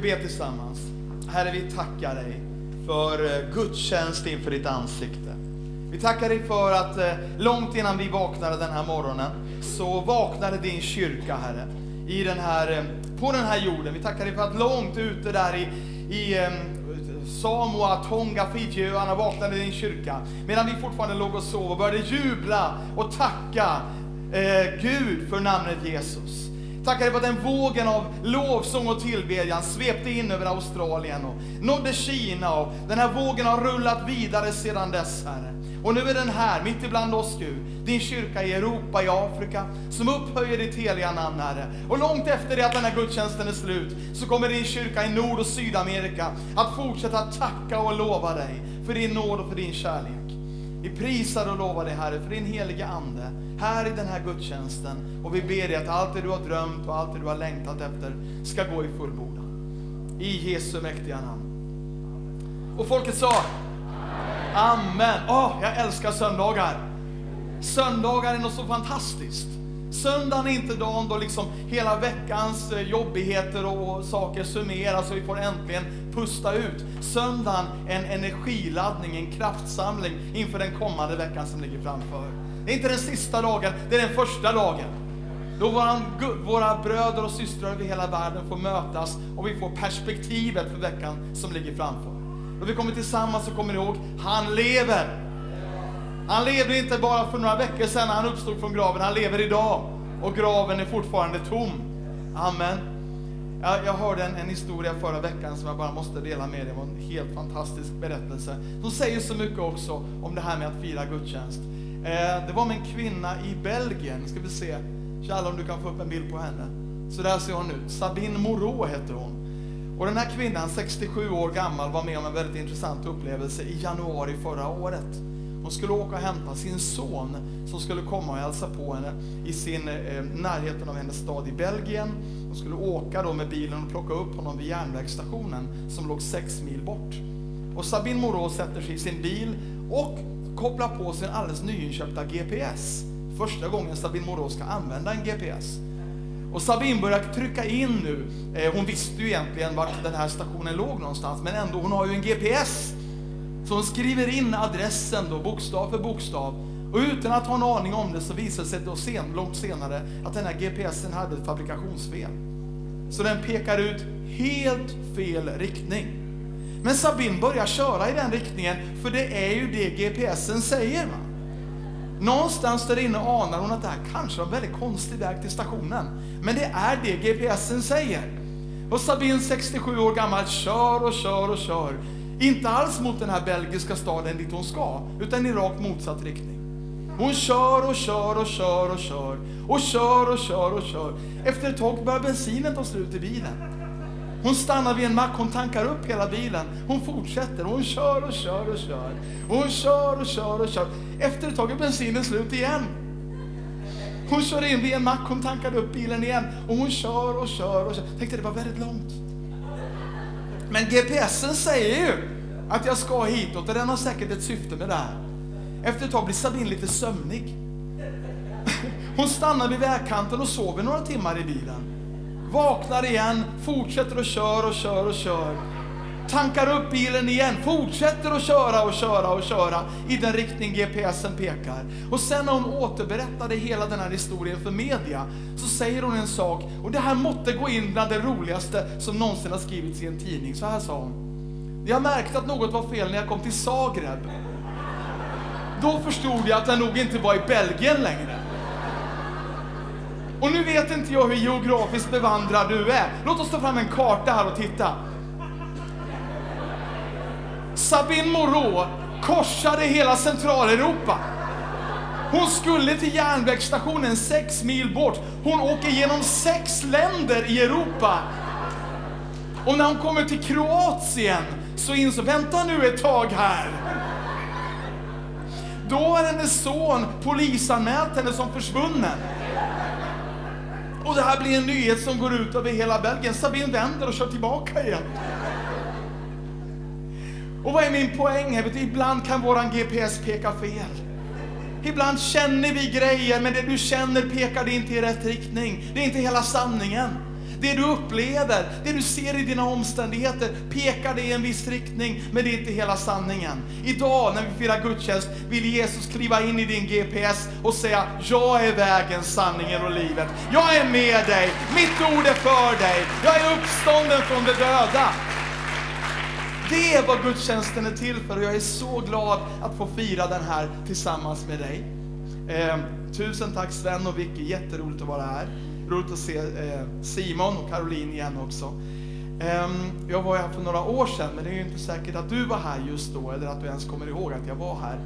vi be tillsammans? Herre, vi tackar dig för eh, gudstjänst inför ditt ansikte. Vi tackar dig för att eh, långt innan vi vaknade den här morgonen så vaknade din kyrka, Herre, i den här, eh, på den här jorden. Vi tackar dig för att långt ute där i, i Samoa, Tonga, Fijiöarna vaknade din kyrka. Medan vi fortfarande låg och sov och började jubla och tacka eh, Gud för namnet Jesus. Tackar dig för att den vågen av lovsång och tillbedjan svepte in över Australien och nådde Kina och den här vågen har rullat vidare sedan dess, Herre. Och nu är den här, mitt ibland oss Gud, din kyrka i Europa, i Afrika, som upphöjer ditt heliga namn, Herre. Och långt efter det att den här gudstjänsten är slut, så kommer din kyrka i Nord och Sydamerika att fortsätta tacka och lova dig för din nåd och för din kärlek. Vi prisar och lovar dig Herre för din heliga Ande här i den här gudstjänsten. Och vi ber dig att allt det du har drömt och allt det du har längtat efter ska gå i fullbordan. I Jesu mäktiga namn. Och folket sa Amen. Åh, oh, jag älskar söndagar. Söndagar är något så fantastiskt. Söndagen är inte dagen då liksom hela veckans eh, jobbigheter och saker summeras och vi får äntligen pusta ut. Söndagen är en energiladdning, en kraftsamling inför den kommande veckan som ligger framför. Det är inte den sista dagen, det är den första dagen. Då våran, våra bröder och systrar över hela världen får mötas och vi får perspektivet för veckan som ligger framför. Då vi kommer tillsammans och kommer ihåg, han lever. Han levde inte bara för några veckor sedan när han uppstod från graven, han lever idag. Och graven är fortfarande tom. Amen. Jag, jag hörde en, en, historia förra veckan som jag bara måste dela med er. Det var en helt fantastisk berättelse. Som säger så mycket också om det här med att fira gudstjänst. Eh, det var med en kvinna i Belgien. Ska vi se, Kjell om du kan få upp en bild på henne. Så där ser hon ut. Sabine Moreau heter hon. Och den här kvinnan, 67 år gammal, var med om en väldigt intressant upplevelse i januari förra året. Hon skulle åka och hämta sin son som skulle komma och hälsa på henne i sin eh, närheten av hennes stad i Belgien. Hon skulle åka då med bilen och plocka upp honom vid järnvägsstationen som låg sex mil bort. Och Sabine Moreau sätter sig i sin bil och kopplar på sin alldeles nyinköpta GPS. Första gången Sabine Moreau ska använda en GPS. Och Sabine börjar trycka in nu. Eh, hon visste ju egentligen vart den här stationen låg någonstans, men ändå, hon har ju en GPS. Så hon skriver in adressen då, bokstav för bokstav. Och utan att ha en aning om det så visar det sig då sen, långt senare att den här GPSen hade ett fabrikationsfel. Så den pekar ut helt fel riktning. Men Sabin börjar köra i den riktningen, för det är ju det GPSen säger. Va? Någonstans där inne anar hon att det här kanske är en väldigt konstig väg till stationen. Men det är det GPSen säger. Och Sabin 67 år gammal, kör och kör och kör. Inte alls mot den här belgiska staden dit hon ska, utan i rakt motsatt riktning. Hon kör och kör och kör och kör och kör och kör och kör. Efter ett tag börjar bensinen ta slut i bilen. Hon stannar vid en mack, hon tankar upp hela bilen. Hon fortsätter, hon kör och kör och kör. Hon kör och kör och kör. Efter ett tag är bensinen slut igen. Hon kör in vid en mack, hon tankar upp bilen igen. Och hon kör och kör och kör. Tänkte det var väldigt långt. Men GPSen säger ju att jag ska hitåt och den har säkert ett syfte med det här. Efter ett tag blir Sabine lite sömnig. Hon stannar vid vägkanten och sover några timmar i bilen. Vaknar igen, fortsätter och kör och kör och kör. Tankar upp bilen igen, fortsätter att köra och köra och köra i den riktning GPSen pekar. Och sen när hon återberättade hela den här historien för media så säger hon en sak, och det här måtte gå in bland det roligaste som någonsin har skrivits i en tidning. Så här sa hon. Jag märkte att något var fel när jag kom till Zagreb. Då förstod jag att jag nog inte var i Belgien längre. Och nu vet inte jag hur geografiskt bevandrad du är. Låt oss ta fram en karta här och titta. Sabine Moreau korsade hela Centraleuropa. Hon skulle till järnvägsstationen sex mil bort. Hon åker genom sex länder i Europa. Och när hon kommer till Kroatien så insåg vänta nu ett tag här. Då har hennes son polisanmält henne som försvunnen. Och det här blir en nyhet som går ut över hela Belgien. Sabine vänder och kör tillbaka igen. Och vad är min poäng? Vet du, ibland kan våran GPS peka fel. Ibland känner vi grejer, men det du känner pekar det inte i rätt riktning. Det är inte hela sanningen. Det du upplever, det du ser i dina omständigheter pekar det i en viss riktning, men det är inte hela sanningen. Idag när vi firar gudstjänst vill Jesus kliva in i din GPS och säga, jag är vägen, sanningen och livet. Jag är med dig, mitt ord är för dig, jag är uppstånden från de döda. Det är vad gudstjänsten är till för och jag är så glad att få fira den här tillsammans med dig. Eh, tusen tack Sven och Vicky, jätteroligt att vara här. Roligt att se eh, Simon och Caroline igen också. Eh, jag var här för några år sedan, men det är ju inte säkert att du var här just då eller att du ens kommer ihåg att jag var här.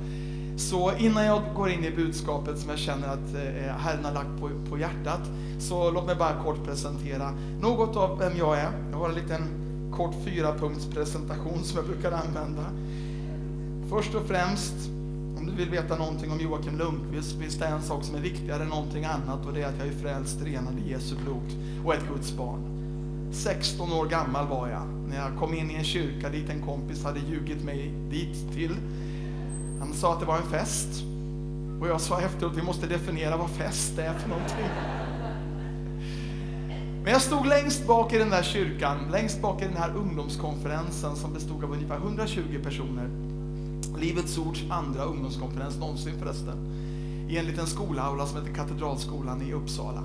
Så innan jag går in i budskapet som jag känner att eh, eh Herren har lagt på, på hjärtat, så låt mig bara kort presentera något av vem jag är. Jag har en liten kort fyrapunktspresentation. som jag brukar använda. Först och främst, om du vill veta någonting om Joakim Lundqvist finns det en sak som är viktigare än någonting annat och det är att jag är frälst, renad i Jesu blod och ett Guds barn. 16 år gammal var jag när jag kom in i en kyrka dit en kompis hade ljugit mig dit till. Han sa att det var en fest och jag sa efteråt, vi måste definiera vad fest är för någonting. Men jag stod längst bak i den där kyrkan, längst bak i den här ungdomskonferensen som bestod av ungefär 120 personer. Livets Ords andra ungdomskonferens någonsin förresten. I en liten skolaula som heter Katedralskolan i Uppsala.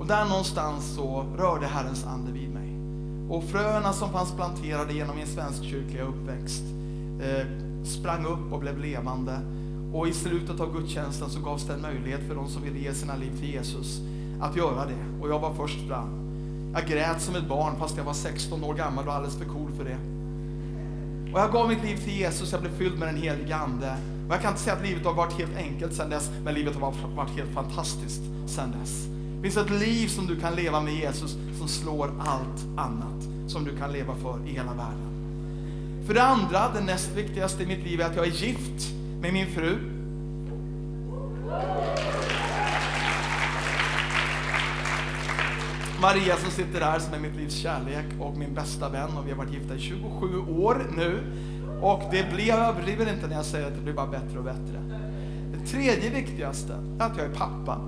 Och där någonstans så rörde Herrens ande vid mig. Och fröna som fanns planterade genom min svenskkyrkliga uppväxt eh, sprang upp och blev levande. Och i slutet av gudstjänsten så gavs det en möjlighet för de som ville ge sina liv till Jesus att göra det. Och jag var först fram. Jag grät som ett barn fast jag var 16 år gammal och alldeles för cool för det. Och jag gav mitt liv till Jesus, jag blev fylld med den helige Ande. Och jag kan inte säga att livet har varit helt enkelt sedan dess, men livet har varit helt fantastiskt sedan dess. Det finns ett liv som du kan leva med Jesus som slår allt annat som du kan leva för i hela världen. För det andra, det näst viktigaste i mitt liv är att jag är gift med min fru. Maria som sitter här som är mitt livs kärlek och min bästa vän och vi har varit gifta i 27 år nu. Och det blir, jag överdriver inte när jag säger att det blir bara bättre och bättre. Det tredje viktigaste är att jag är pappa.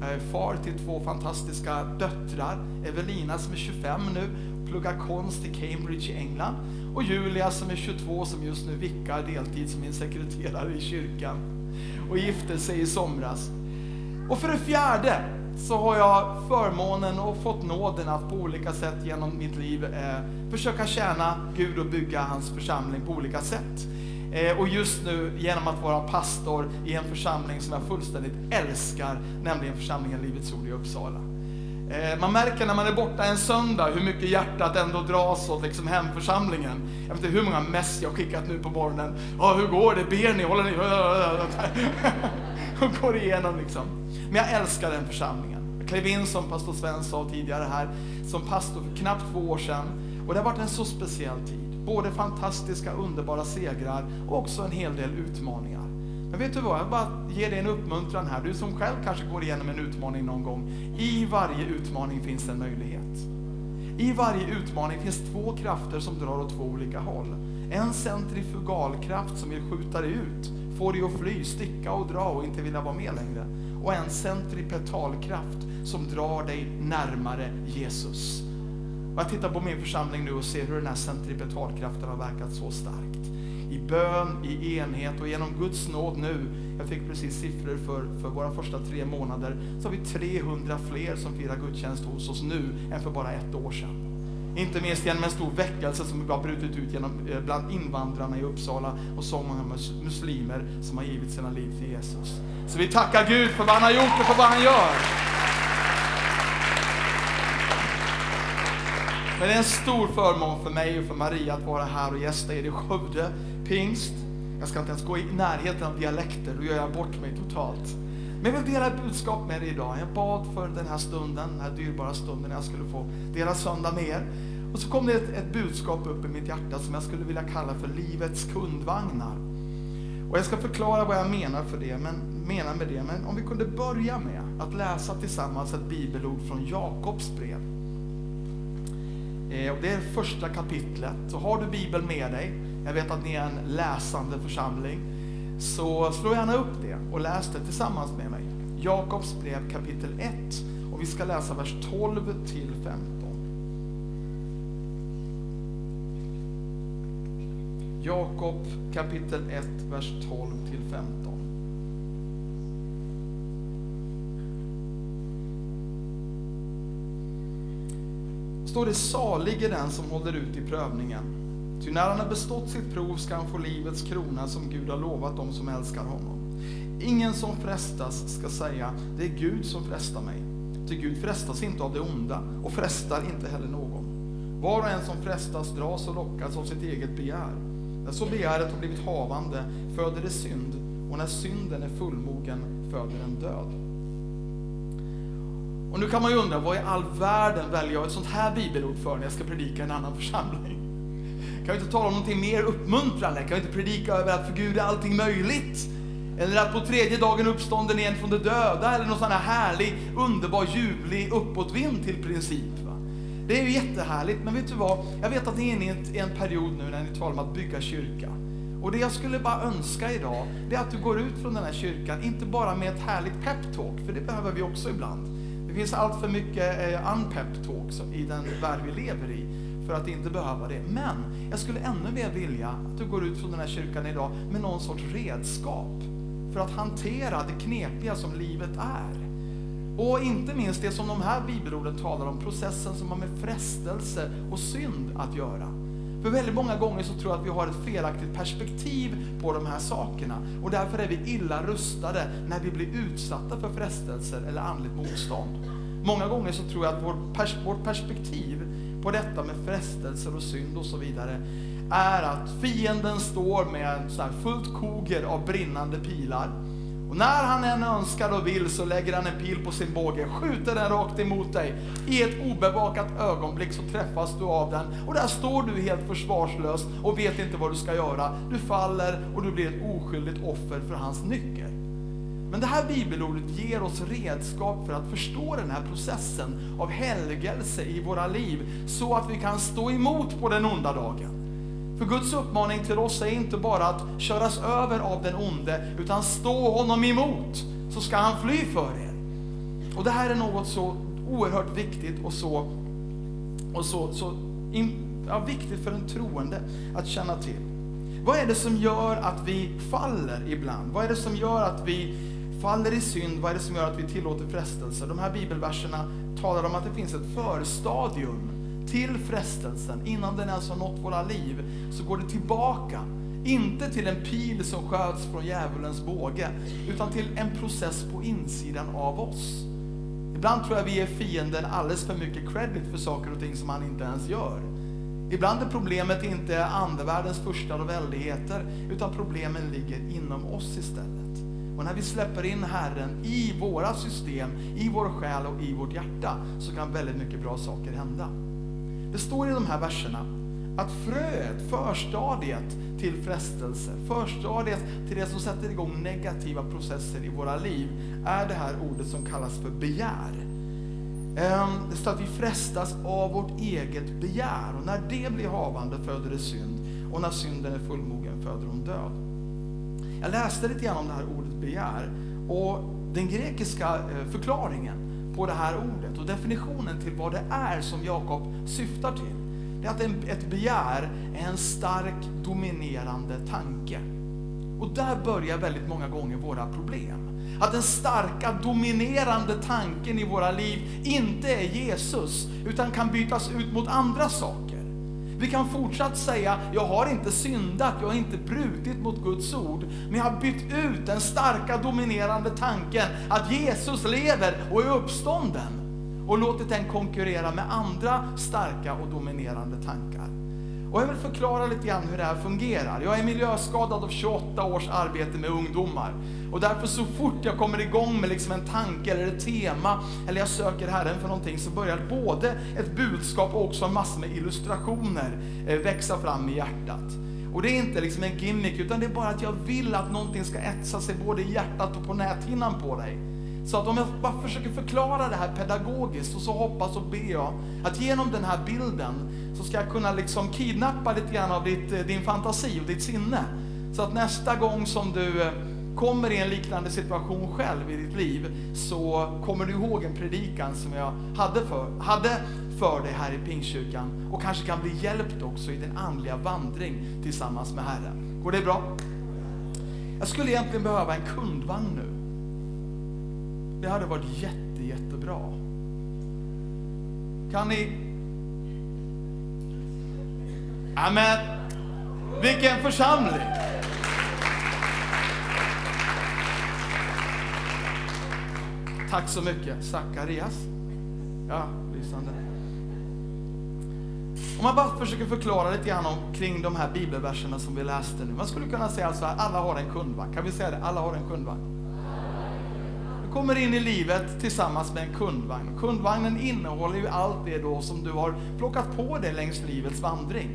Jag är far till två fantastiska döttrar. Evelina som är 25 nu, pluggar konst i Cambridge i England. Och Julia som är 22 som just nu vickar deltid som min sekreterare i kyrkan. Och gifte sig i somras. Och för det fjärde så har jag förmånen och fått nåden att på olika sätt genom mitt liv eh, försöka tjäna Gud och bygga hans församling på olika sätt. Eh, och just nu genom att vara pastor i en församling som jag fullständigt älskar, nämligen församlingen Livets Ord i Uppsala. Eh, man märker när man är borta en söndag hur mycket hjärtat ändå dras åt liksom hemförsamlingen. Jag vet inte hur många mess jag skickat nu på morgonen. Ja, hur går det? Ber ni? Håller ni? Och går igenom liksom. Men jag älskar den församlingen. Jag klev in som pastor Sven sa tidigare här, som pastor för knappt två år sedan. Och det har varit en så speciell tid. Både fantastiska, underbara segrar och också en hel del utmaningar. Men vet du vad, jag bara ger dig en uppmuntran här. Du som själv kanske går igenom en utmaning någon gång. I varje utmaning finns en möjlighet. I varje utmaning finns två krafter som drar åt två olika håll. En centrifugalkraft som vill skjuta dig ut, få dig att fly, sticka och dra och inte vilja vara med längre. Och en centripetalkraft som drar dig närmare Jesus. Och jag tittar på min församling nu och ser hur den här centripetalkraften har verkat så starkt. I bön, i enhet och genom Guds nåd nu, jag fick precis siffror för, för våra första tre månader, så har vi 300 fler som firar gudstjänst hos oss nu än för bara ett år sedan. Inte minst genom en stor väckelse som har brutit ut genom, eh, bland invandrarna i Uppsala och så många muslimer som har givit sina liv till Jesus. Så vi tackar Gud för vad han har gjort och för vad han gör. Men det är en stor förmån för mig och för Maria att vara här och gästa er i Skövde pingst. Jag ska inte ens gå i närheten av dialekter, då gör jag bort mig totalt. Men jag vill dela ett budskap med dig idag. Jag bad för den här stunden, den här dyrbara stunden när jag skulle få dela söndag med er. Och så kom det ett, ett budskap upp i mitt hjärta som jag skulle vilja kalla för livets kundvagnar. Och jag ska förklara vad jag menar, för det, men, menar med det. Men om vi kunde börja med att läsa tillsammans ett bibelord från Jakobs brev. Eh, det är första kapitlet. Så har du Bibeln med dig, jag vet att ni är en läsande församling, så slå gärna upp det och läs det tillsammans med mig. Jakobs brev kapitel 1 och vi ska läsa vers 12 till 15. Jakob kapitel 1, vers 12 till 15. Står det salig är den som håller ut i prövningen. Ty när han har bestått sitt prov ska han få livets krona som Gud har lovat dem som älskar honom. Ingen som frestas ska säga, det är Gud som frestar mig. Ty Gud frestas inte av det onda och frestar inte heller någon. Var och en som frestas dras och lockas av sitt eget begär. När så begäret har blivit havande föder det synd och när synden är fullmogen föder den död. Och nu kan man ju undra, vad i all världen väljer jag ett sånt här bibelord för när jag ska predika i en annan församling? Kan vi inte tala om någonting mer uppmuntrande? Kan vi inte predika över att för Gud är allting möjligt? Eller att på tredje dagen uppstånden igen från de döda, eller någon sån här härlig, underbar, ljuvlig uppåtvind till princip. Va? Det är ju jättehärligt, men vet du vad? Jag vet att ni är inne i en period nu när ni talar om att bygga kyrka. Och det jag skulle bara önska idag, det är att du går ut från den här kyrkan, inte bara med ett härligt peptalk, för det behöver vi också ibland. Det finns allt för mycket eh, unpep talk i den värld vi lever i för att inte behöva det. Men jag skulle ännu mer vilja att du går ut från den här kyrkan idag med någon sorts redskap för att hantera det knepiga som livet är. Och inte minst det som de här bibelorden talar om, processen som har med frestelse och synd att göra. För väldigt många gånger så tror jag att vi har ett felaktigt perspektiv på de här sakerna och därför är vi illa rustade när vi blir utsatta för frestelser eller andligt motstånd. Många gånger så tror jag att vårt perspektiv på detta med frestelser och synd och så vidare är att fienden står med fullt koger av brinnande pilar och när han än önskar och vill så lägger han en pil på sin båge, skjuter den rakt emot dig. I ett obevakat ögonblick så träffas du av den och där står du helt försvarslös och vet inte vad du ska göra. Du faller och du blir ett oskyldigt offer för hans nycker. Men det här bibelordet ger oss redskap för att förstå den här processen av helgelse i våra liv så att vi kan stå emot på den onda dagen. För Guds uppmaning till oss är inte bara att köras över av den onde, utan stå honom emot, så ska han fly för er. Och det här är något så oerhört viktigt och så, och så, så in, ja, viktigt för en troende att känna till. Vad är det som gör att vi faller ibland? Vad är det som gör att vi faller i synd? Vad är det som gör att vi tillåter frestelser? De här bibelverserna talar om att det finns ett förstadium till frestelsen, innan den ens har nått våra liv, så går det tillbaka. Inte till en pil som sköts från djävulens båge, utan till en process på insidan av oss. Ibland tror jag vi ger fienden alldeles för mycket credit för saker och ting som han inte ens gör. Ibland är problemet inte andevärldens första och väldigheter, utan problemen ligger inom oss istället. Och när vi släpper in Herren i våra system, i vår själ och i vårt hjärta, så kan väldigt mycket bra saker hända. Det står i de här verserna att fröet, förstadiet till frestelse, förstadiet till det som sätter igång negativa processer i våra liv, är det här ordet som kallas för begär. Ehm, det står att vi frestas av vårt eget begär och när det blir havande föder det synd och när synden är fullmogen föder hon död. Jag läste lite grann om det här ordet begär och den grekiska eh, förklaringen på det här ordet och definitionen till vad det är som Jakob syftar till. Det är att ett begär är en stark dominerande tanke. Och där börjar väldigt många gånger våra problem. Att den starka dominerande tanken i våra liv inte är Jesus, utan kan bytas ut mot andra saker. Vi kan fortsatt säga, jag har inte syndat, jag har inte brutit mot Guds ord, men jag har bytt ut den starka dominerande tanken att Jesus lever och är uppstånden och låtit den konkurrera med andra starka och dominerande tankar. Och jag vill förklara lite grann hur det här fungerar. Jag är miljöskadad av 28 års arbete med ungdomar. Och därför så fort jag kommer igång med liksom en tanke eller ett tema, eller jag söker Herren för någonting, så börjar både ett budskap och också en massa med illustrationer eh, växa fram i hjärtat. Och det är inte liksom en gimmick, utan det är bara att jag vill att någonting ska etsa sig både i hjärtat och på näthinnan på dig. Så att om jag bara försöker förklara det här pedagogiskt och så hoppas och ber jag att genom den här bilden så ska jag kunna liksom kidnappa lite grann av ditt, eh, din fantasi och ditt sinne. Så att nästa gång som du eh, kommer i en liknande situation själv i ditt liv så kommer du ihåg en predikan som jag hade för, hade för dig här i Pingstkyrkan och kanske kan bli hjälpt också i din andliga vandring tillsammans med Herren. Går det bra? Jag skulle egentligen behöva en kundvagn nu. Det hade varit jätte, jättebra. Kan ni... Amen. Vilken församling! Tack så mycket. Zacharias. Ja, lysande. Om man bara försöker förklara lite grann om, kring de här bibelverserna som vi läste nu. Man skulle kunna säga så här, alla har en kundvagn. Kan vi säga det? Alla har en kundvagn. Kommer in i livet tillsammans med en kundvagn. Kundvagnen innehåller ju allt det då som du har plockat på dig längs livets vandring.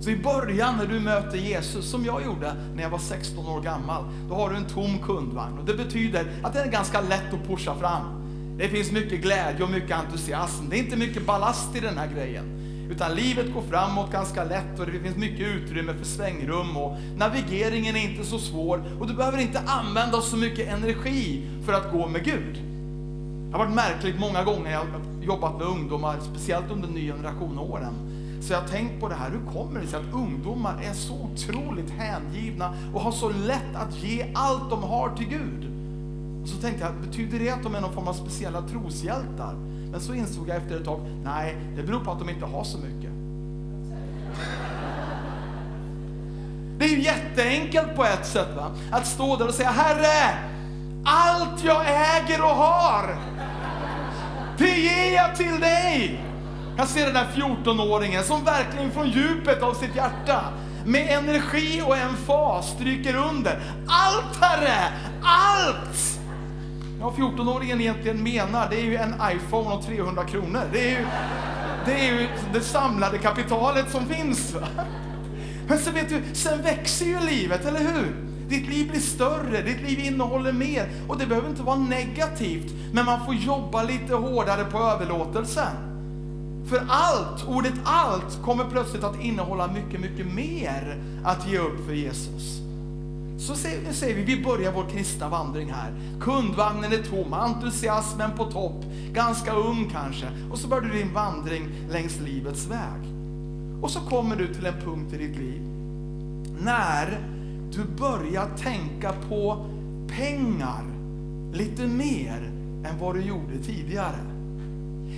Så i början när du möter Jesus, som jag gjorde när jag var 16 år gammal, då har du en tom kundvagn. Och det betyder att den är ganska lätt att pusha fram. Det finns mycket glädje och mycket entusiasm. Det är inte mycket ballast i den här grejen. Utan livet går framåt ganska lätt och det finns mycket utrymme för svängrum och navigeringen är inte så svår och du behöver inte använda så mycket energi för att gå med Gud. Det har varit märkligt många gånger jag har jobbat med ungdomar, speciellt under ny generation-åren. Så jag har tänkt på det här, hur kommer det sig att ungdomar är så otroligt hängivna och har så lätt att ge allt de har till Gud? Och så tänkte jag, betyder det att de är någon form av speciella troshjältar? Men så insåg jag efter ett tag, nej, det beror på att de inte har så mycket. Det är ju jätteenkelt på ett sätt, va? att stå där och säga, Herre, allt jag äger och har, det ger jag till dig. Jag ser den där 14-åringen som verkligen från djupet av sitt hjärta med energi och en fas stryker under. Allt Herre, allt! Vad 14-åringen egentligen menar, det är ju en iPhone och 300 kronor. Det är ju det, är ju det samlade kapitalet som finns. Va? Men så vet du, sen växer ju livet, eller hur? Ditt liv blir större, ditt liv innehåller mer. Och det behöver inte vara negativt, men man får jobba lite hårdare på överlåtelsen. För allt, ordet allt, kommer plötsligt att innehålla mycket, mycket mer att ge upp för Jesus. Så säger, säger vi, vi börjar vår kristna vandring här. Kundvagnen är tom, entusiasmen på topp, ganska ung kanske. Och så börjar du din vandring längs livets väg. Och så kommer du till en punkt i ditt liv när du börjar tänka på pengar lite mer än vad du gjorde tidigare.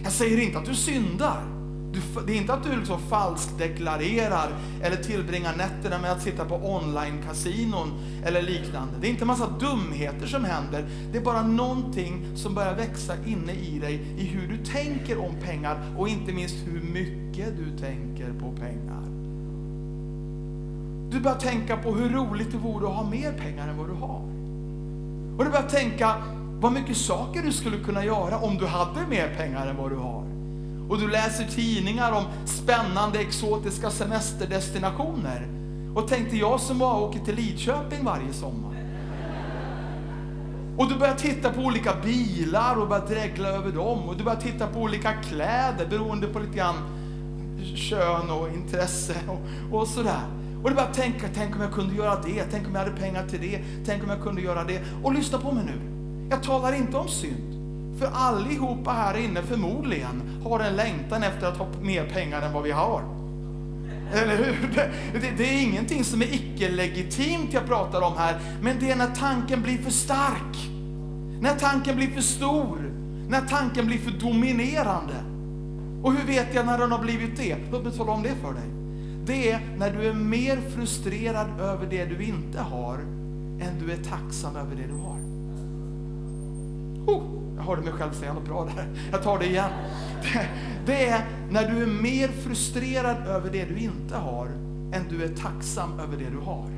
Jag säger inte att du syndar. Du, det är inte att du liksom falskdeklarerar eller tillbringar nätterna med att sitta på online-kasinon eller liknande. Det är inte massa dumheter som händer. Det är bara någonting som börjar växa inne i dig i hur du tänker om pengar och inte minst hur mycket du tänker på pengar. Du börjar tänka på hur roligt det vore att ha mer pengar än vad du har. Och du börjar tänka vad mycket saker du skulle kunna göra om du hade mer pengar än vad du har. Och du läser tidningar om spännande exotiska semesterdestinationer. Och tänkte jag som bara åker till Lidköping varje sommar. Och du börjar titta på olika bilar och börjar dregla över dem. Och du börjar titta på olika kläder beroende på lite grann kön och intresse och, och sådär. Och du börjar tänka, tänk om jag kunde göra det, tänk om jag hade pengar till det, tänk om jag kunde göra det. Och lyssna på mig nu. Jag talar inte om synd. För allihopa här inne förmodligen har en längtan efter att ha mer pengar än vad vi har. Eller hur? Det, det är ingenting som är icke-legitimt jag pratar om här, men det är när tanken blir för stark. När tanken blir för stor. När tanken blir för dominerande. Och hur vet jag när den har blivit det? Låt mig tala om det för dig. Det är när du är mer frustrerad över det du inte har än du är tacksam över det du har. Oh, jag hörde mig själv säga något bra där. Jag tar det igen. Det, det är när du är mer frustrerad över det du inte har än du är tacksam över det du har.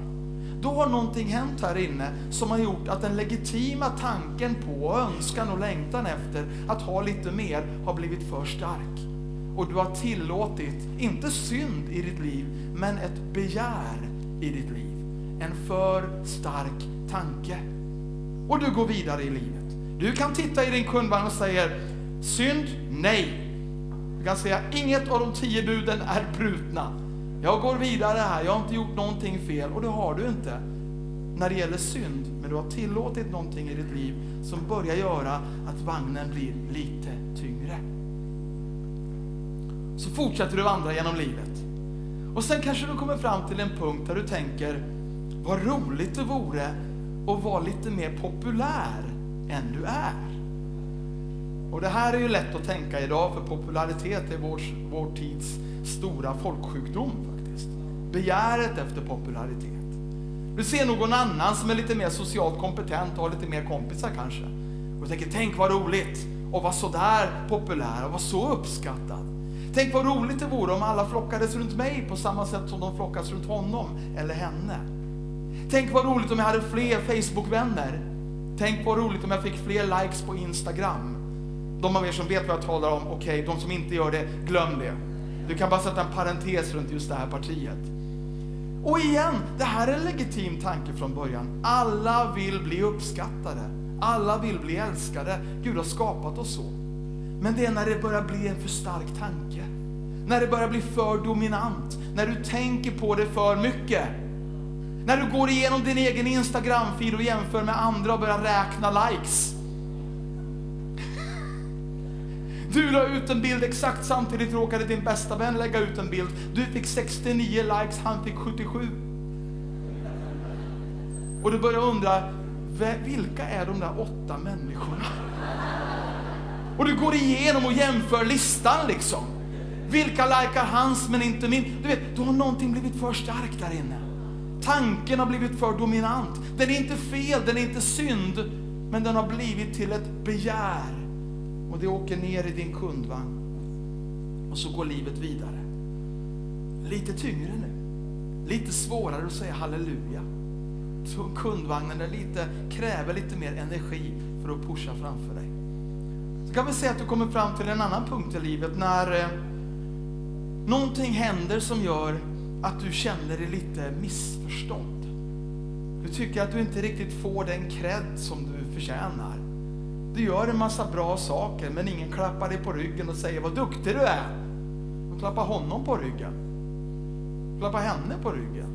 Då har någonting hänt här inne som har gjort att den legitima tanken på, önskan och längtan efter att ha lite mer har blivit för stark. Och du har tillåtit, inte synd i ditt liv, men ett begär i ditt liv. En för stark tanke. Och du går vidare i livet. Du kan titta i din kundvagn och säga synd, nej. Du kan säga inget av de tio buden är brutna. Jag går vidare här, jag har inte gjort någonting fel och det har du inte när det gäller synd. Men du har tillåtit någonting i ditt liv som börjar göra att vagnen blir lite tyngre. Så fortsätter du vandra genom livet. Och sen kanske du kommer fram till en punkt där du tänker, vad roligt det vore att vara lite mer populär än du är. Och det här är ju lätt att tänka idag, för popularitet är vår, vår tids stora folksjukdom faktiskt. Begäret efter popularitet. Du ser någon annan som är lite mer socialt kompetent och har lite mer kompisar kanske. Och tänker, tänk vad roligt att vara sådär populär och vara så uppskattad. Tänk vad roligt det vore om alla flockades runt mig på samma sätt som de flockas runt honom eller henne. Tänk vad roligt om jag hade fler Facebook-vänner. Tänk vad roligt om jag fick fler likes på Instagram. De av er som vet vad jag talar om, okej, okay, de som inte gör det, glöm det. Du kan bara sätta en parentes runt just det här partiet. Och igen, det här är en legitim tanke från början. Alla vill bli uppskattade. Alla vill bli älskade. Gud har skapat oss så. Men det är när det börjar bli en för stark tanke. När det börjar bli för dominant. När du tänker på det för mycket. När du går igenom din egen Instagram-feed och jämför med andra och börjar räkna likes. Du la ut en bild exakt samtidigt råkade din bästa vän lägga ut en bild. Du fick 69 likes, han fick 77. Och du börjar undra, vilka är de där åtta människorna? Och du går igenom och jämför listan liksom. Vilka likar hans men inte min? Du vet, då har någonting blivit för starkt där inne. Tanken har blivit för dominant. Den är inte fel, den är inte synd, men den har blivit till ett begär och det åker ner i din kundvagn. Och så går livet vidare. Lite tyngre nu. Lite svårare att säga halleluja. Så kundvagnen är lite, kräver lite mer energi för att pusha framför dig. Så kan vi säga att du kommer fram till en annan punkt i livet när eh, någonting händer som gör att du känner dig lite missförstådd. Du tycker att du inte riktigt får den cred som du förtjänar. Du gör en massa bra saker, men ingen klappar dig på ryggen och säger vad duktig du är. De klappar honom på ryggen. Klappar henne på ryggen.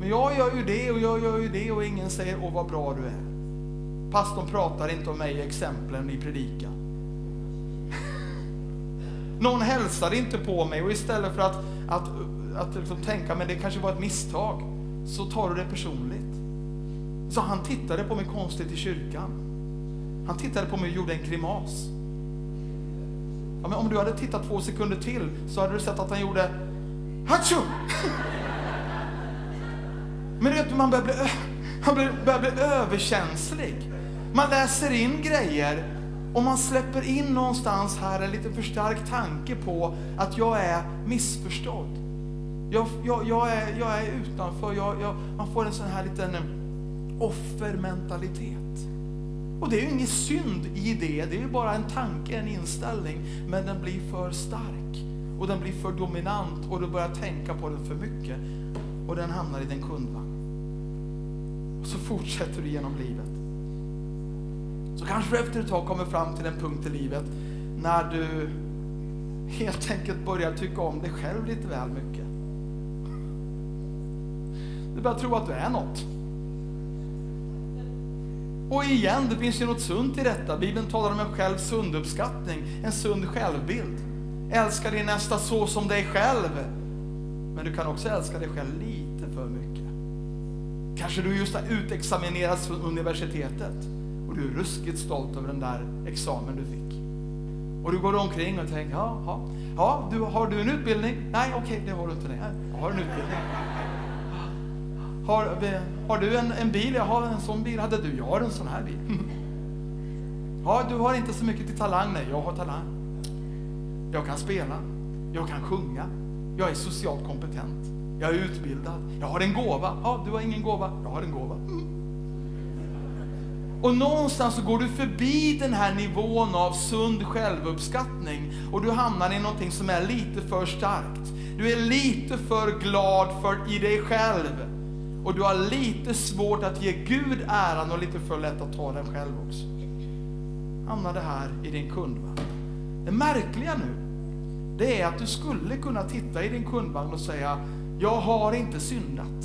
Men jag gör ju det och jag gör ju det och ingen säger åh vad bra du är. Pastorn pratar inte om mig i exemplen i predikan. Någon hälsar inte på mig och istället för att, att, att liksom tänka men det kanske var ett misstag så tar du det personligt. Så han tittade på mig konstigt i kyrkan. Han tittade på mig och gjorde en grimas. Ja, men om du hade tittat två sekunder till så hade du sett att han gjorde Hatschu! Men vet du, man börjar bli, man börjar bli överkänslig. Man läser in grejer och man släpper in någonstans här en lite för stark tanke på att jag är missförstådd. Jag, jag, jag, är, jag är utanför, jag, jag, man får en sån här liten eh, offermentalitet. Och det är ju ingen synd i det, det är ju bara en tanke, en inställning. Men den blir för stark och den blir för dominant och du börjar tänka på den för mycket. Och den hamnar i din kundvagn. Och så fortsätter du genom livet. Så kanske du efter ett tag kommer fram till en punkt i livet när du helt enkelt börjar tycka om dig själv lite väl mycket. Du börjar tro att du är något. Och igen, det finns ju något sunt i detta. Bibeln talar om en själv sund uppskattning, en sund självbild. Älska din nästa så som dig själv. Men du kan också älska dig själv lite för mycket. Kanske du just har utexaminerats från universitetet och du är ruskigt stolt över den där examen du fick. Och du går omkring och tänker, ja, ja, ja du, har du en utbildning? Nej, okej, okay, det har du inte. Nej, jag har en utbildning. Har, har du en, en bil? Jag har en sån bil. Hade du? Jag har en sån här bil. Ja, du har inte så mycket till talang. Nej, jag har talang. Jag kan spela. Jag kan sjunga. Jag är socialt kompetent. Jag är utbildad. Jag har en gåva. Ja, du har ingen gåva. Jag har en gåva. Och någonstans så går du förbi den här nivån av sund självuppskattning och du hamnar i någonting som är lite för starkt. Du är lite för glad för i dig själv. Och du har lite svårt att ge Gud äran och lite för lätt att ta den själv också. Hamnar det här i din kundvagn. Det märkliga nu, det är att du skulle kunna titta i din kundvagn och säga, jag har inte syndat.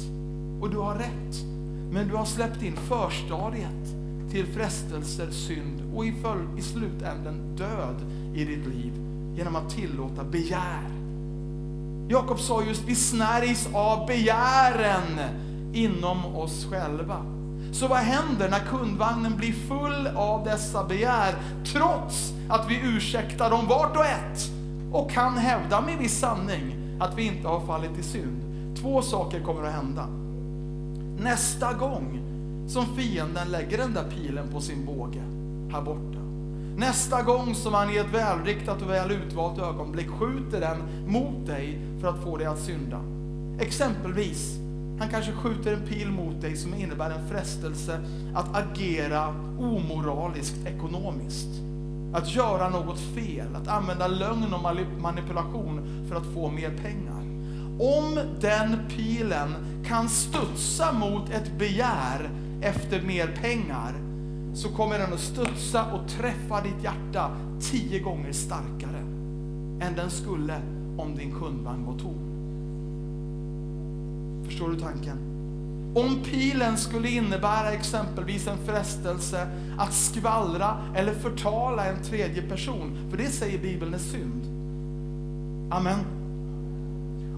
Och du har rätt. Men du har släppt in förstadiet till frestelser, synd och i, i slutänden död i ditt liv genom att tillåta begär. Jakob sa just, vi snärjs av begären inom oss själva. Så vad händer när kundvagnen blir full av dessa begär, trots att vi ursäktar dem vart och ett och kan hävda med viss sanning att vi inte har fallit i synd? Två saker kommer att hända. Nästa gång som fienden lägger den där pilen på sin båge här borta. Nästa gång som han i ett välriktat och väl utvalt ögonblick skjuter den mot dig för att få dig att synda. Exempelvis, han kanske skjuter en pil mot dig som innebär en frestelse att agera omoraliskt ekonomiskt. Att göra något fel, att använda lögn och manipulation för att få mer pengar. Om den pilen kan studsa mot ett begär efter mer pengar så kommer den att studsa och träffa ditt hjärta tio gånger starkare än den skulle om din kundvagn var tom. Förstår du tanken? Om pilen skulle innebära exempelvis en frestelse att skvallra eller förtala en tredje person, för det säger Bibeln är synd. Amen.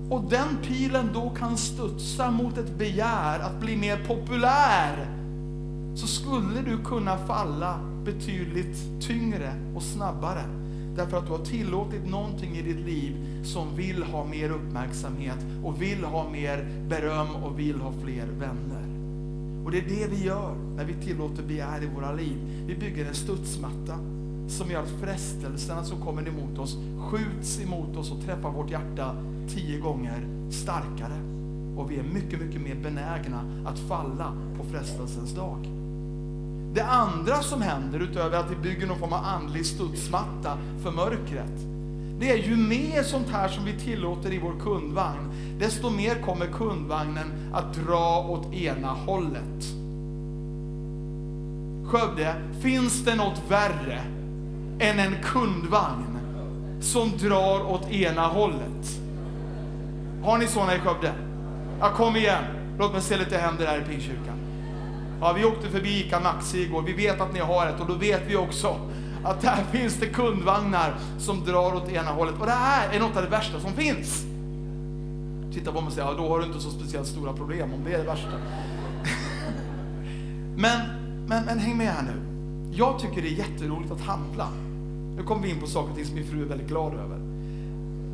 Och den pilen då kan studsa mot ett begär att bli mer populär så skulle du kunna falla betydligt tyngre och snabbare. Därför att du har tillåtit någonting i ditt liv som vill ha mer uppmärksamhet och vill ha mer beröm och vill ha fler vänner. Och det är det vi gör när vi tillåter begär i våra liv. Vi bygger en studsmatta som gör att frestelserna som kommer emot oss skjuts emot oss och träffar vårt hjärta tio gånger starkare. Och vi är mycket, mycket mer benägna att falla på frestelsens dag. Det andra som händer, utöver att vi bygger någon form av andlig studsmatta för mörkret, det är ju mer sånt här som vi tillåter i vår kundvagn, desto mer kommer kundvagnen att dra åt ena hållet. Skövde, finns det något värre än en kundvagn som drar åt ena hållet? Har ni såna i Skövde? Ja, kom igen. Låt mig se lite händer här i Pingstkyrkan. Ja, vi åkte förbi ICA Maxi igår. Vi vet att ni har ett och då vet vi också att där finns det kundvagnar som drar åt ena hållet. Och det här är något av det värsta som finns. Titta på mig och säga, ja, då har du inte så speciellt stora problem om det är det värsta. men, men, men häng med här nu. Jag tycker det är jätteroligt att handla. Nu kommer vi in på saker och ting som min fru är väldigt glad över.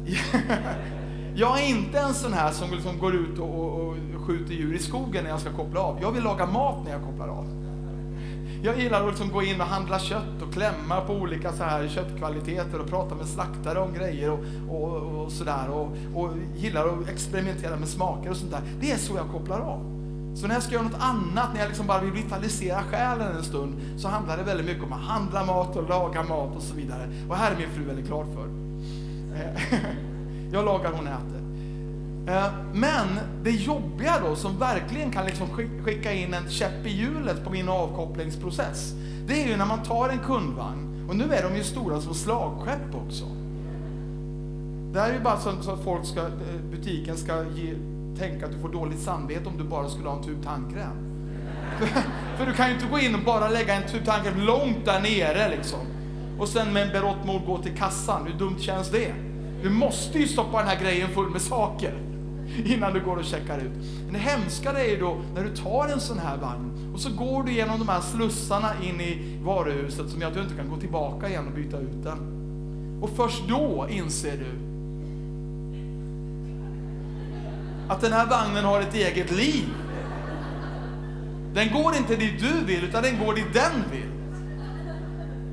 Jag är inte en sån här som liksom går ut och, och, och skjuter djur i skogen när jag ska koppla av. Jag vill laga mat när jag kopplar av. Jag gillar att liksom gå in och handla kött och klämma på olika så här köttkvaliteter och prata med slaktare om grejer och, och, och sådär. Och, och gillar att experimentera med smaker och sånt där. Det är så jag kopplar av. Så när jag ska göra något annat, när jag liksom bara vill vitalisera själen en stund, så handlar det väldigt mycket om att handla mat och laga mat och så vidare. Och här är min fru väldigt glad för. Eh, Jag lagar, hon äter. Eh, men det jobbiga då, som verkligen kan liksom skicka in en käpp i hjulet på min avkopplingsprocess, det är ju när man tar en kundvagn, och nu är de ju stora som slagskepp också. Det här är ju bara så att folk ska, eh, butiken ska ge, tänka att du får dåligt samvete om du bara skulle ha en tub tandkräm. För, för, du kan ju inte gå in och bara lägga en tub tandkräm långt där nere liksom. Och sen med en berått mod gå till kassan. Hur dumt känns det? Du måste ju stoppa den här grejen full med saker innan du går och checkar ut. Men det hemska är ju då när du tar en sån här vagn och så går du genom de här slussarna in i varuhuset som gör att du inte kan gå tillbaka igen och byta ut den. Och först då inser du att den här vagnen har ett eget liv. Den går inte dit du vill, utan den går dit den vill.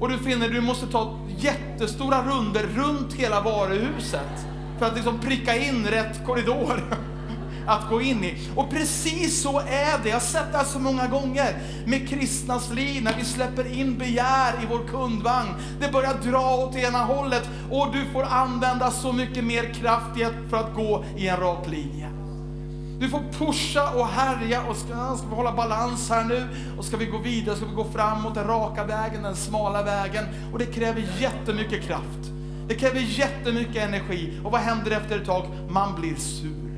Och du finner att du måste ta jättestora runder runt hela varuhuset för att liksom pricka in rätt korridor att gå in i. Och precis så är det. Jag har sett det här så många gånger med kristnas liv när vi släpper in begär i vår kundvagn. Det börjar dra åt ena hållet och du får använda så mycket mer kraft för att gå i en rak linje. Du får pusha och härja och ska, ska vi hålla balans här nu och ska vi gå vidare, ska vi gå framåt den raka vägen, den smala vägen och det kräver jättemycket kraft. Det kräver jättemycket energi och vad händer efter ett tag? Man blir sur.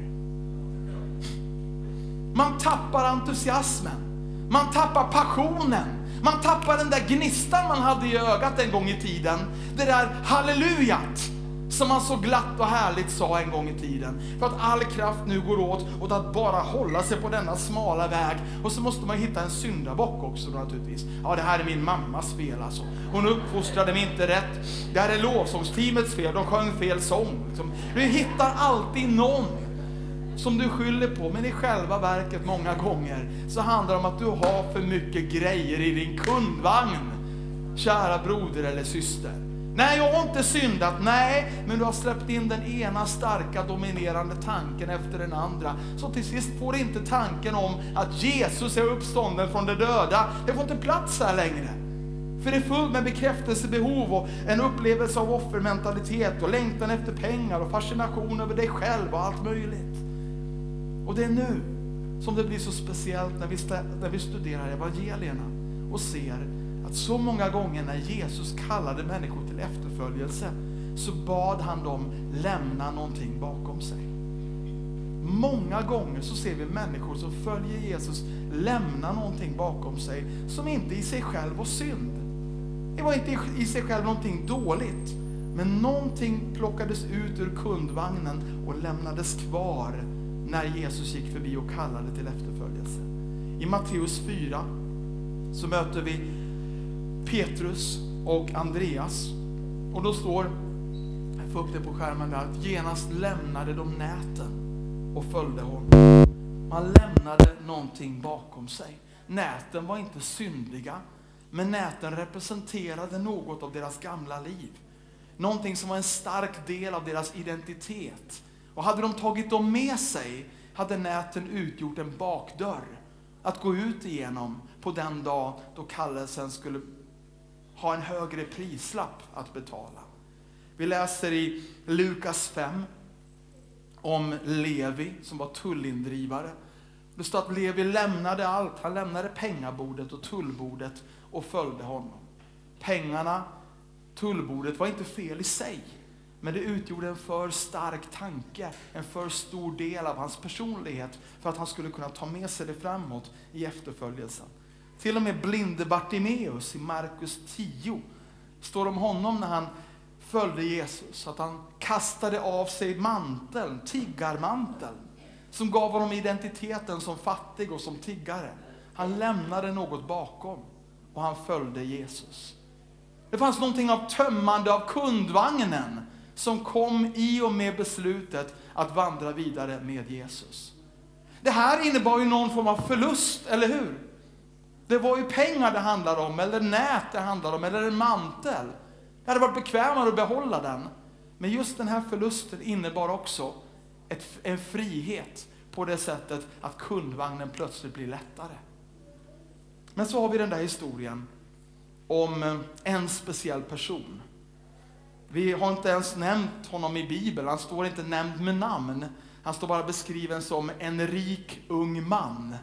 Man tappar entusiasmen. Man tappar passionen. Man tappar den där gnistan man hade i ögat en gång i tiden. Det där hallelujat som han så glatt och härligt sa en gång i tiden. För att all kraft nu går åt åt att bara hålla sig på denna smala väg. Och så måste man hitta en syndabock också naturligtvis. Ja, det här är min mammas fel alltså. Hon uppfostrade mig inte rätt. Det här är lovsångsteamets fel, de sjöng fel sång. Liksom. Du hittar alltid någon som du skyller på, men i själva verket många gånger så handlar det om att du har för mycket grejer i din kundvagn. Kära broder eller syster. Nej, jag har inte syndat. Nej, men du har släppt in den ena starka dominerande tanken efter den andra. Så till sist får inte tanken om att Jesus är uppstånden från de döda, det får inte plats här längre. För det är fullt med bekräftelsebehov och en upplevelse av offermentalitet och längtan efter pengar och fascination över dig själv och allt möjligt. Och det är nu som det blir så speciellt när vi, när vi studerar evangelierna och ser att så många gånger när Jesus kallade människor till efterföljelse så bad han dem lämna någonting bakom sig. Många gånger så ser vi människor som följer Jesus lämna någonting bakom sig som inte i sig själv var synd. Det var inte i sig själv någonting dåligt. Men någonting plockades ut ur kundvagnen och lämnades kvar när Jesus gick förbi och kallade till efterföljelse. I Matteus 4 så möter vi Petrus och Andreas. Och då står, jag får upp det på skärmen där, att genast lämnade de näten och följde honom. Man lämnade någonting bakom sig. Näten var inte syndiga, men näten representerade något av deras gamla liv. Någonting som var en stark del av deras identitet. Och hade de tagit dem med sig hade näten utgjort en bakdörr att gå ut igenom på den dag då kallelsen skulle ha en högre prislapp att betala. Vi läser i Lukas 5 om Levi som var tullindrivare. Det står att Levi lämnade allt. Han lämnade pengabordet och tullbordet och följde honom. Pengarna, tullbordet var inte fel i sig. Men det utgjorde en för stark tanke, en för stor del av hans personlighet för att han skulle kunna ta med sig det framåt i efterföljelsen. Till och med blinde Bartimeus i Markus 10 står om honom när han följde Jesus, att han kastade av sig manteln, tiggarmanteln, som gav honom identiteten som fattig och som tiggare. Han lämnade något bakom och han följde Jesus. Det fanns någonting av tömmande av kundvagnen som kom i och med beslutet att vandra vidare med Jesus. Det här innebar ju någon form av förlust, eller hur? Det var ju pengar det handlade om, eller nät det handlade om, eller en mantel. Det hade varit bekvämare att behålla den. Men just den här förlusten innebar också ett, en frihet på det sättet att kundvagnen plötsligt blir lättare. Men så har vi den där historien om eh, en speciell person vi har inte ens nämnt honom i Bibeln, han står inte nämnd med namn. Han står bara beskriven som en rik ung man.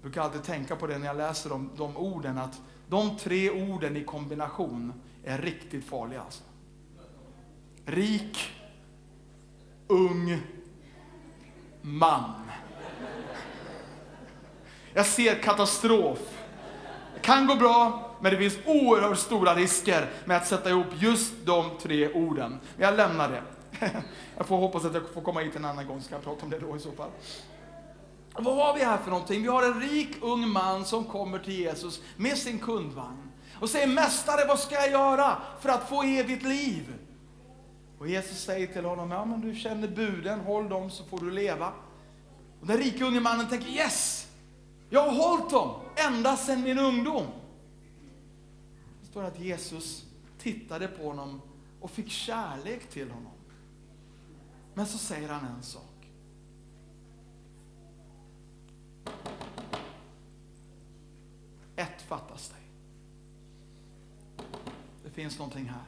Jag brukar alltid tänka på det när jag läser de, de orden, att de tre orden i kombination är riktigt farliga. Alltså. Rik, ung, man. Jag ser katastrof. Det kan gå bra, men det finns oerhört stora risker med att sätta ihop just de tre orden. Men jag lämnar det. Jag får hoppas att jag får komma hit en annan gång, så kan jag prata om det då i så fall. Vad har vi här för någonting? Vi har en rik ung man som kommer till Jesus med sin kundvagn och säger Mästare, vad ska jag göra för att få evigt liv? Och Jesus säger till honom, ja men du känner buden, håll dem så får du leva. Och den rike unge mannen tänker, yes! Jag har hållit dem ända sedan min ungdom Det står att Jesus tittade på honom och fick kärlek till honom. Men så säger han en sak. Ett fattas dig. Det finns någonting här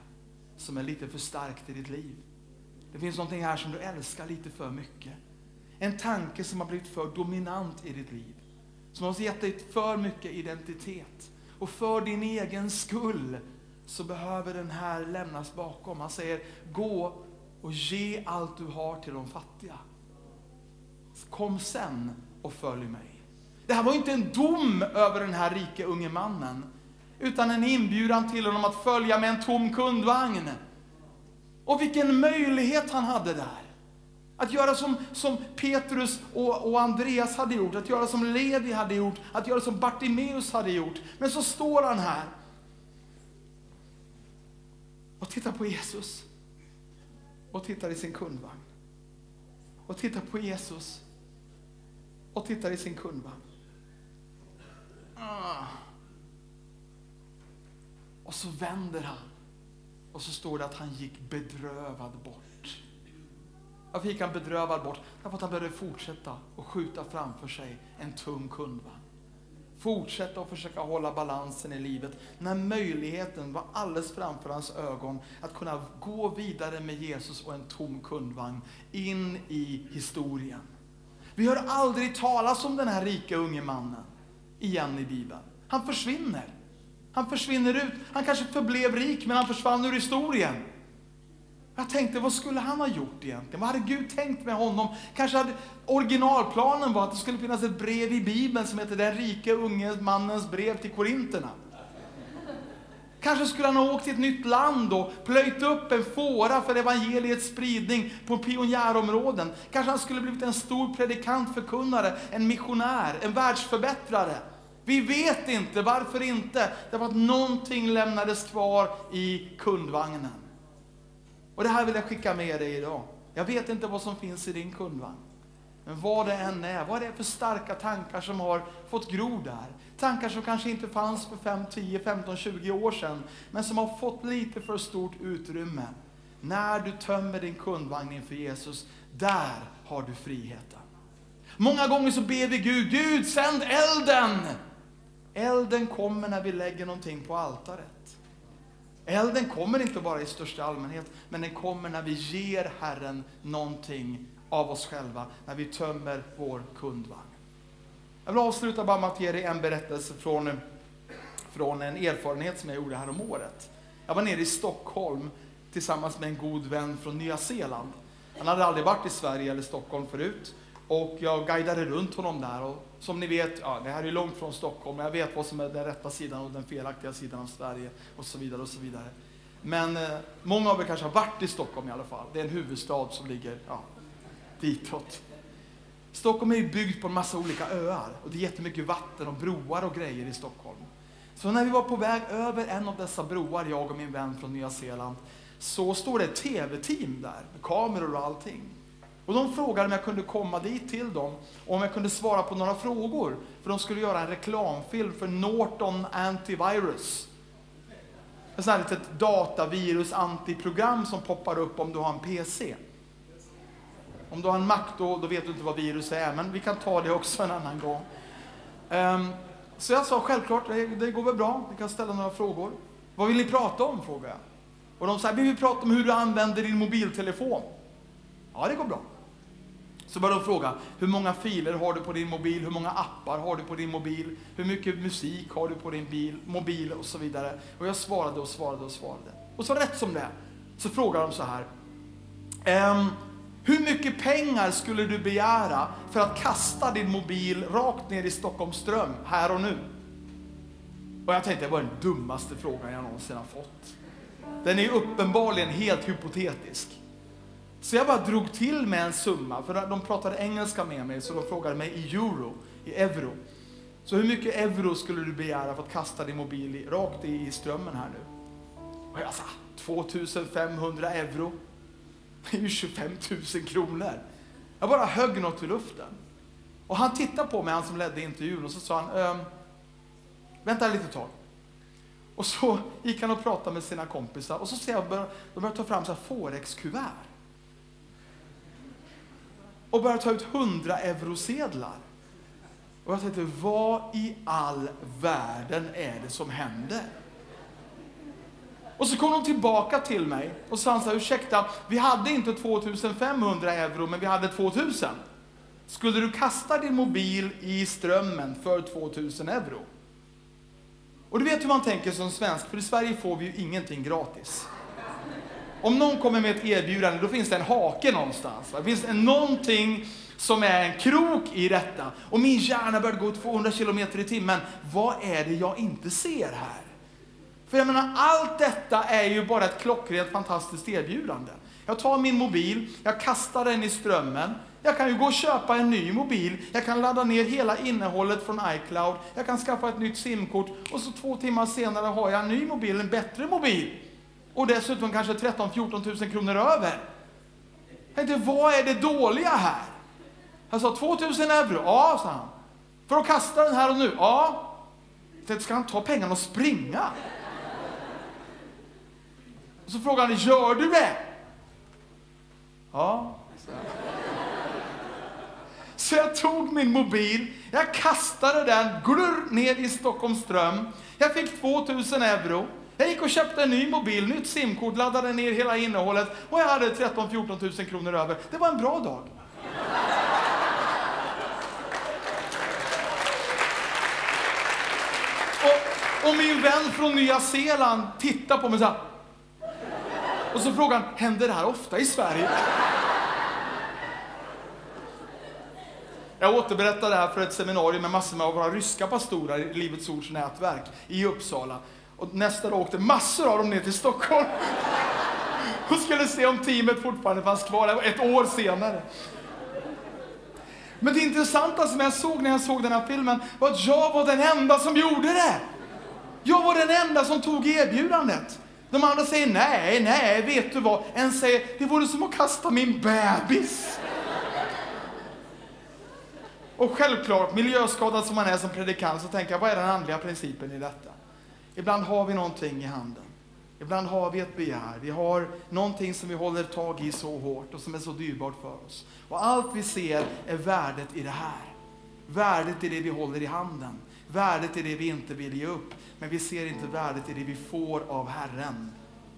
som är lite för starkt i ditt liv. Det finns någonting här som du älskar lite för mycket. En tanke som har blivit för dominant i ditt liv. Som har gett dig för mycket identitet. Och för din egen skull så behöver den här lämnas bakom. Han säger, gå och ge allt du har till de fattiga. Kom sen och följ mig. Det här var ju inte en dom över den här rike unge mannen, utan en inbjudan till honom att följa med en tom kundvagn. Och vilken möjlighet han hade där. Att göra som, som Petrus och, och, Andreas hade gjort, att göra som Levi hade gjort, att göra som Bartimeus hade gjort. Men så står han här och tittar på Jesus och tittar i sin kundvagn. Och tittar på Jesus och tittar i sin kundvagn. Ah. Och så vänder han och så står det att han gick bedrövad bort. Varför gick han bedrövad bort? Därför att han började fortsätta och skjuta framför sig en tung kundvagn. Fortsätta att försöka hålla balansen i livet när möjligheten var alldeles framför hans ögon att kunna gå vidare med Jesus och en tom kundvagn in i historien. Vi hör aldrig talas om den här rika unge mannen igen i Bibeln. Han försvinner. Han försvinner ut. Han kanske förblev rik, men han försvann ur historien. Jag tänkte, vad skulle han ha gjort egentligen? Vad hade Gud tänkt med honom? Kanske hade originalplanen var att det skulle finnas ett brev i Bibeln som heter Den rike unge mannens brev till Korinterna. Kanske skulle han ha åkt till ett nytt land och plöjt upp en fåra för evangeliets spridning på pionjärområden. Kanske han skulle blivit en stor predikant, förkunnare, en missionär, en världsförbättrare. Vi vet inte, varför inte? Därför att någonting lämnades kvar i kundvagnen. Och det här vill jag skicka med dig idag. Jag vet inte vad som finns i din kundvagn. Men vad det än är, vad det är för starka tankar som har fått gro där. Tankar som kanske inte fanns för 5, 10, 15, 20 år sedan, men som har fått lite för stort utrymme. När du tömmer din kundvagn inför Jesus, där har du friheten. Många gånger så ber vi Gud, Gud sänd elden! Elden kommer när vi lägger någonting på altaret. Elden kommer inte bara i största allmänhet, men den kommer när vi ger Herren någonting av oss själva, när vi tömmer vår kundvagn. Jag vill avsluta bara med att ge dig en berättelse från, från en erfarenhet som jag gjorde här om året. Jag var nere i Stockholm tillsammans med en god vän från Nya Zeeland. Han hade aldrig varit i Sverige eller Stockholm förut och jag guidade runt honom där. Och som ni vet, ja, det här är långt från Stockholm, men jag vet vad som är den rätta sidan och den felaktiga sidan av Sverige och så vidare. och så vidare. Men eh, många av er kanske har varit i Stockholm i alla fall. Det är en huvudstad som ligger ja, ditåt. Stockholm är ju byggt på en massa olika öar och det är jättemycket vatten och broar och grejer i Stockholm. Så när vi var på väg över en av dessa broar, jag och min vän från Nya Zeeland, så står det ett tv-team där med kameror och allting. Och de frågade om jag kunde komma dit till dem och om jag kunde svara på några frågor. För de skulle göra en reklamfilm för Norton Antivirus. Ett sånt här litet datavirus antiprogram som poppar upp om du har en PC. Om du har en Mac då, då vet du inte vad virus är, men vi kan ta det också en annan gång. Um, så jag sa självklart, det, det går väl bra, vi kan ställa några frågor. Vad vill ni prata om? frågade jag. Och de sa, vi vill prata om hur du använder din mobiltelefon. Ja, det går bra. Så började de fråga, hur många filer har du på din mobil? Hur många appar har du på din mobil? Hur mycket musik har du på din bil, mobil och så vidare. Och jag svarade och svarade och svarade. Och så rätt som det så frågar de så här. Ehm, hur mycket pengar skulle du begära för att kasta din mobil rakt ner i Stockholms ström här och nu? Och jag tänkte, det var den dummaste frågan jag någonsin har fått. Den är uppenbarligen helt hypotetisk. Så jag bara drog till med en summa, för de pratade engelska med mig, så de frågade mig i euro, i euro. Så hur mycket euro skulle du begära för att kasta din mobil i, rakt i strömmen här nu? Och jag sa, 2500 euro. Det är ju 25 000 kronor. Jag bara högg något i luften. Och han tittade på mig, han som ledde intervjun, och så sa han, ehm, vänta lite tag. Och så gick han och pratade med sina kompisar och så ser jag att de börjar ta fram så här forex-kuvert. Och börjar ta ut 100 eurosedlar. Och jag tänkte, vad i all världen är det som händer? Och så kom de tillbaka till mig och sa ursäkta, vi hade inte 2500 euro, men vi hade 2000. Skulle du kasta din mobil i strömmen för 2000 euro? Och du vet hur man tänker som svensk, för i Sverige får vi ju ingenting gratis. Om någon kommer med ett erbjudande, då finns det en hake någonstans. Det finns det någonting som är en krok i detta. Och min hjärna börjar gå 200 km i timmen. Vad är det jag inte ser här? För jag menar, allt detta är ju bara ett klockrent fantastiskt erbjudande. Jag tar min mobil, jag kastar den i strömmen. Jag kan ju gå och köpa en ny mobil, jag kan ladda ner hela innehållet från iCloud, jag kan skaffa ett nytt simkort och så två timmar senare har jag en ny mobil, en bättre mobil. Och dessutom kanske 13-14 000 kronor över. Jag tänkte, vad är det dåliga här? Han sa 2000 euro. Ja, sa han. För att kasta den här och nu? Ja. Jag tänkte, ska han ta pengarna och springa? Och så frågade han, gör du det? Ja, så jag tog min mobil, jag kastade den glurr ner i Stockholms ström. Jag fick 2000 euro. Jag gick och köpte en ny mobil, nytt simkort, laddade ner hela innehållet och jag hade 13-14 000 kronor över. Det var en bra dag. Och, och min vän från Nya Zeeland tittar på mig så här. Och så frågar han, händer det här ofta i Sverige? Jag återberättade det här för ett seminarium med massor av våra ryska pastorer i Livets Ords nätverk i Uppsala. Och nästa dag åkte massor av dem ner till Stockholm och skulle se om teamet fortfarande fanns kvar. Det var ett år senare. Men det intressanta som jag såg när jag såg den här filmen var att jag var den enda som gjorde det. Jag var den enda som tog erbjudandet. De andra säger nej, nej, vet du vad? En säger det vore som att kasta min bebis. Och självklart, miljöskadad som man är som predikant, så tänker jag, vad är den andliga principen i detta? Ibland har vi någonting i handen. Ibland har vi ett begär. Vi har någonting som vi håller tag i så hårt och som är så dyrbart för oss. Och allt vi ser är värdet i det här. Värdet i det vi håller i handen. Värdet i det vi inte vill ge upp. Men vi ser inte värdet i det vi får av Herren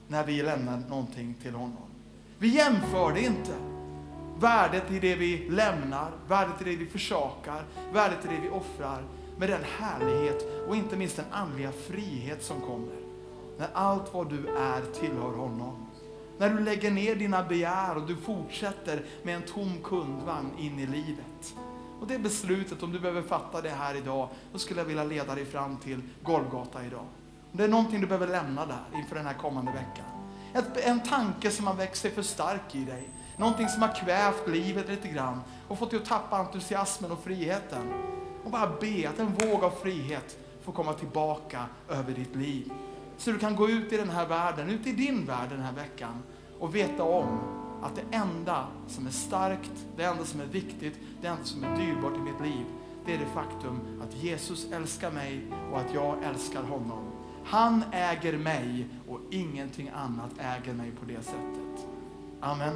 när vi lämnar någonting till honom. Vi jämför det inte. Värdet i det vi lämnar, värdet i det vi försakar, värdet i det vi offrar med den härlighet och inte minst den andliga frihet som kommer. När allt vad du är tillhör honom. När du lägger ner dina begär och du fortsätter med en tom kundvagn in i livet. Och det beslutet, om du behöver fatta det här idag, då skulle jag vilja leda dig fram till Golgata idag. Om det är någonting du behöver lämna där inför den här kommande veckan. Ett, en tanke som har växt sig för stark i dig. Någonting som har kvävt livet lite grann och fått dig att tappa entusiasmen och friheten. Och bara be att en våg av frihet får komma tillbaka över ditt liv. Så du kan gå ut i den här världen, ut i din värld den här veckan och veta om att det enda som är starkt, det enda som är viktigt, det enda som är dyrbart i mitt liv, det är det faktum att Jesus älskar mig och att jag älskar honom. Han äger mig och ingenting annat äger mig på det sättet. Amen.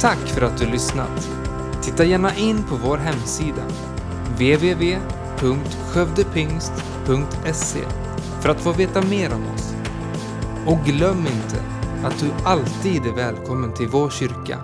Tack för att du lyssnat. Titta gärna in på vår hemsida www.skövdepingst.se för att få veta mer om oss. Och glöm inte att du alltid är välkommen till vår kyrka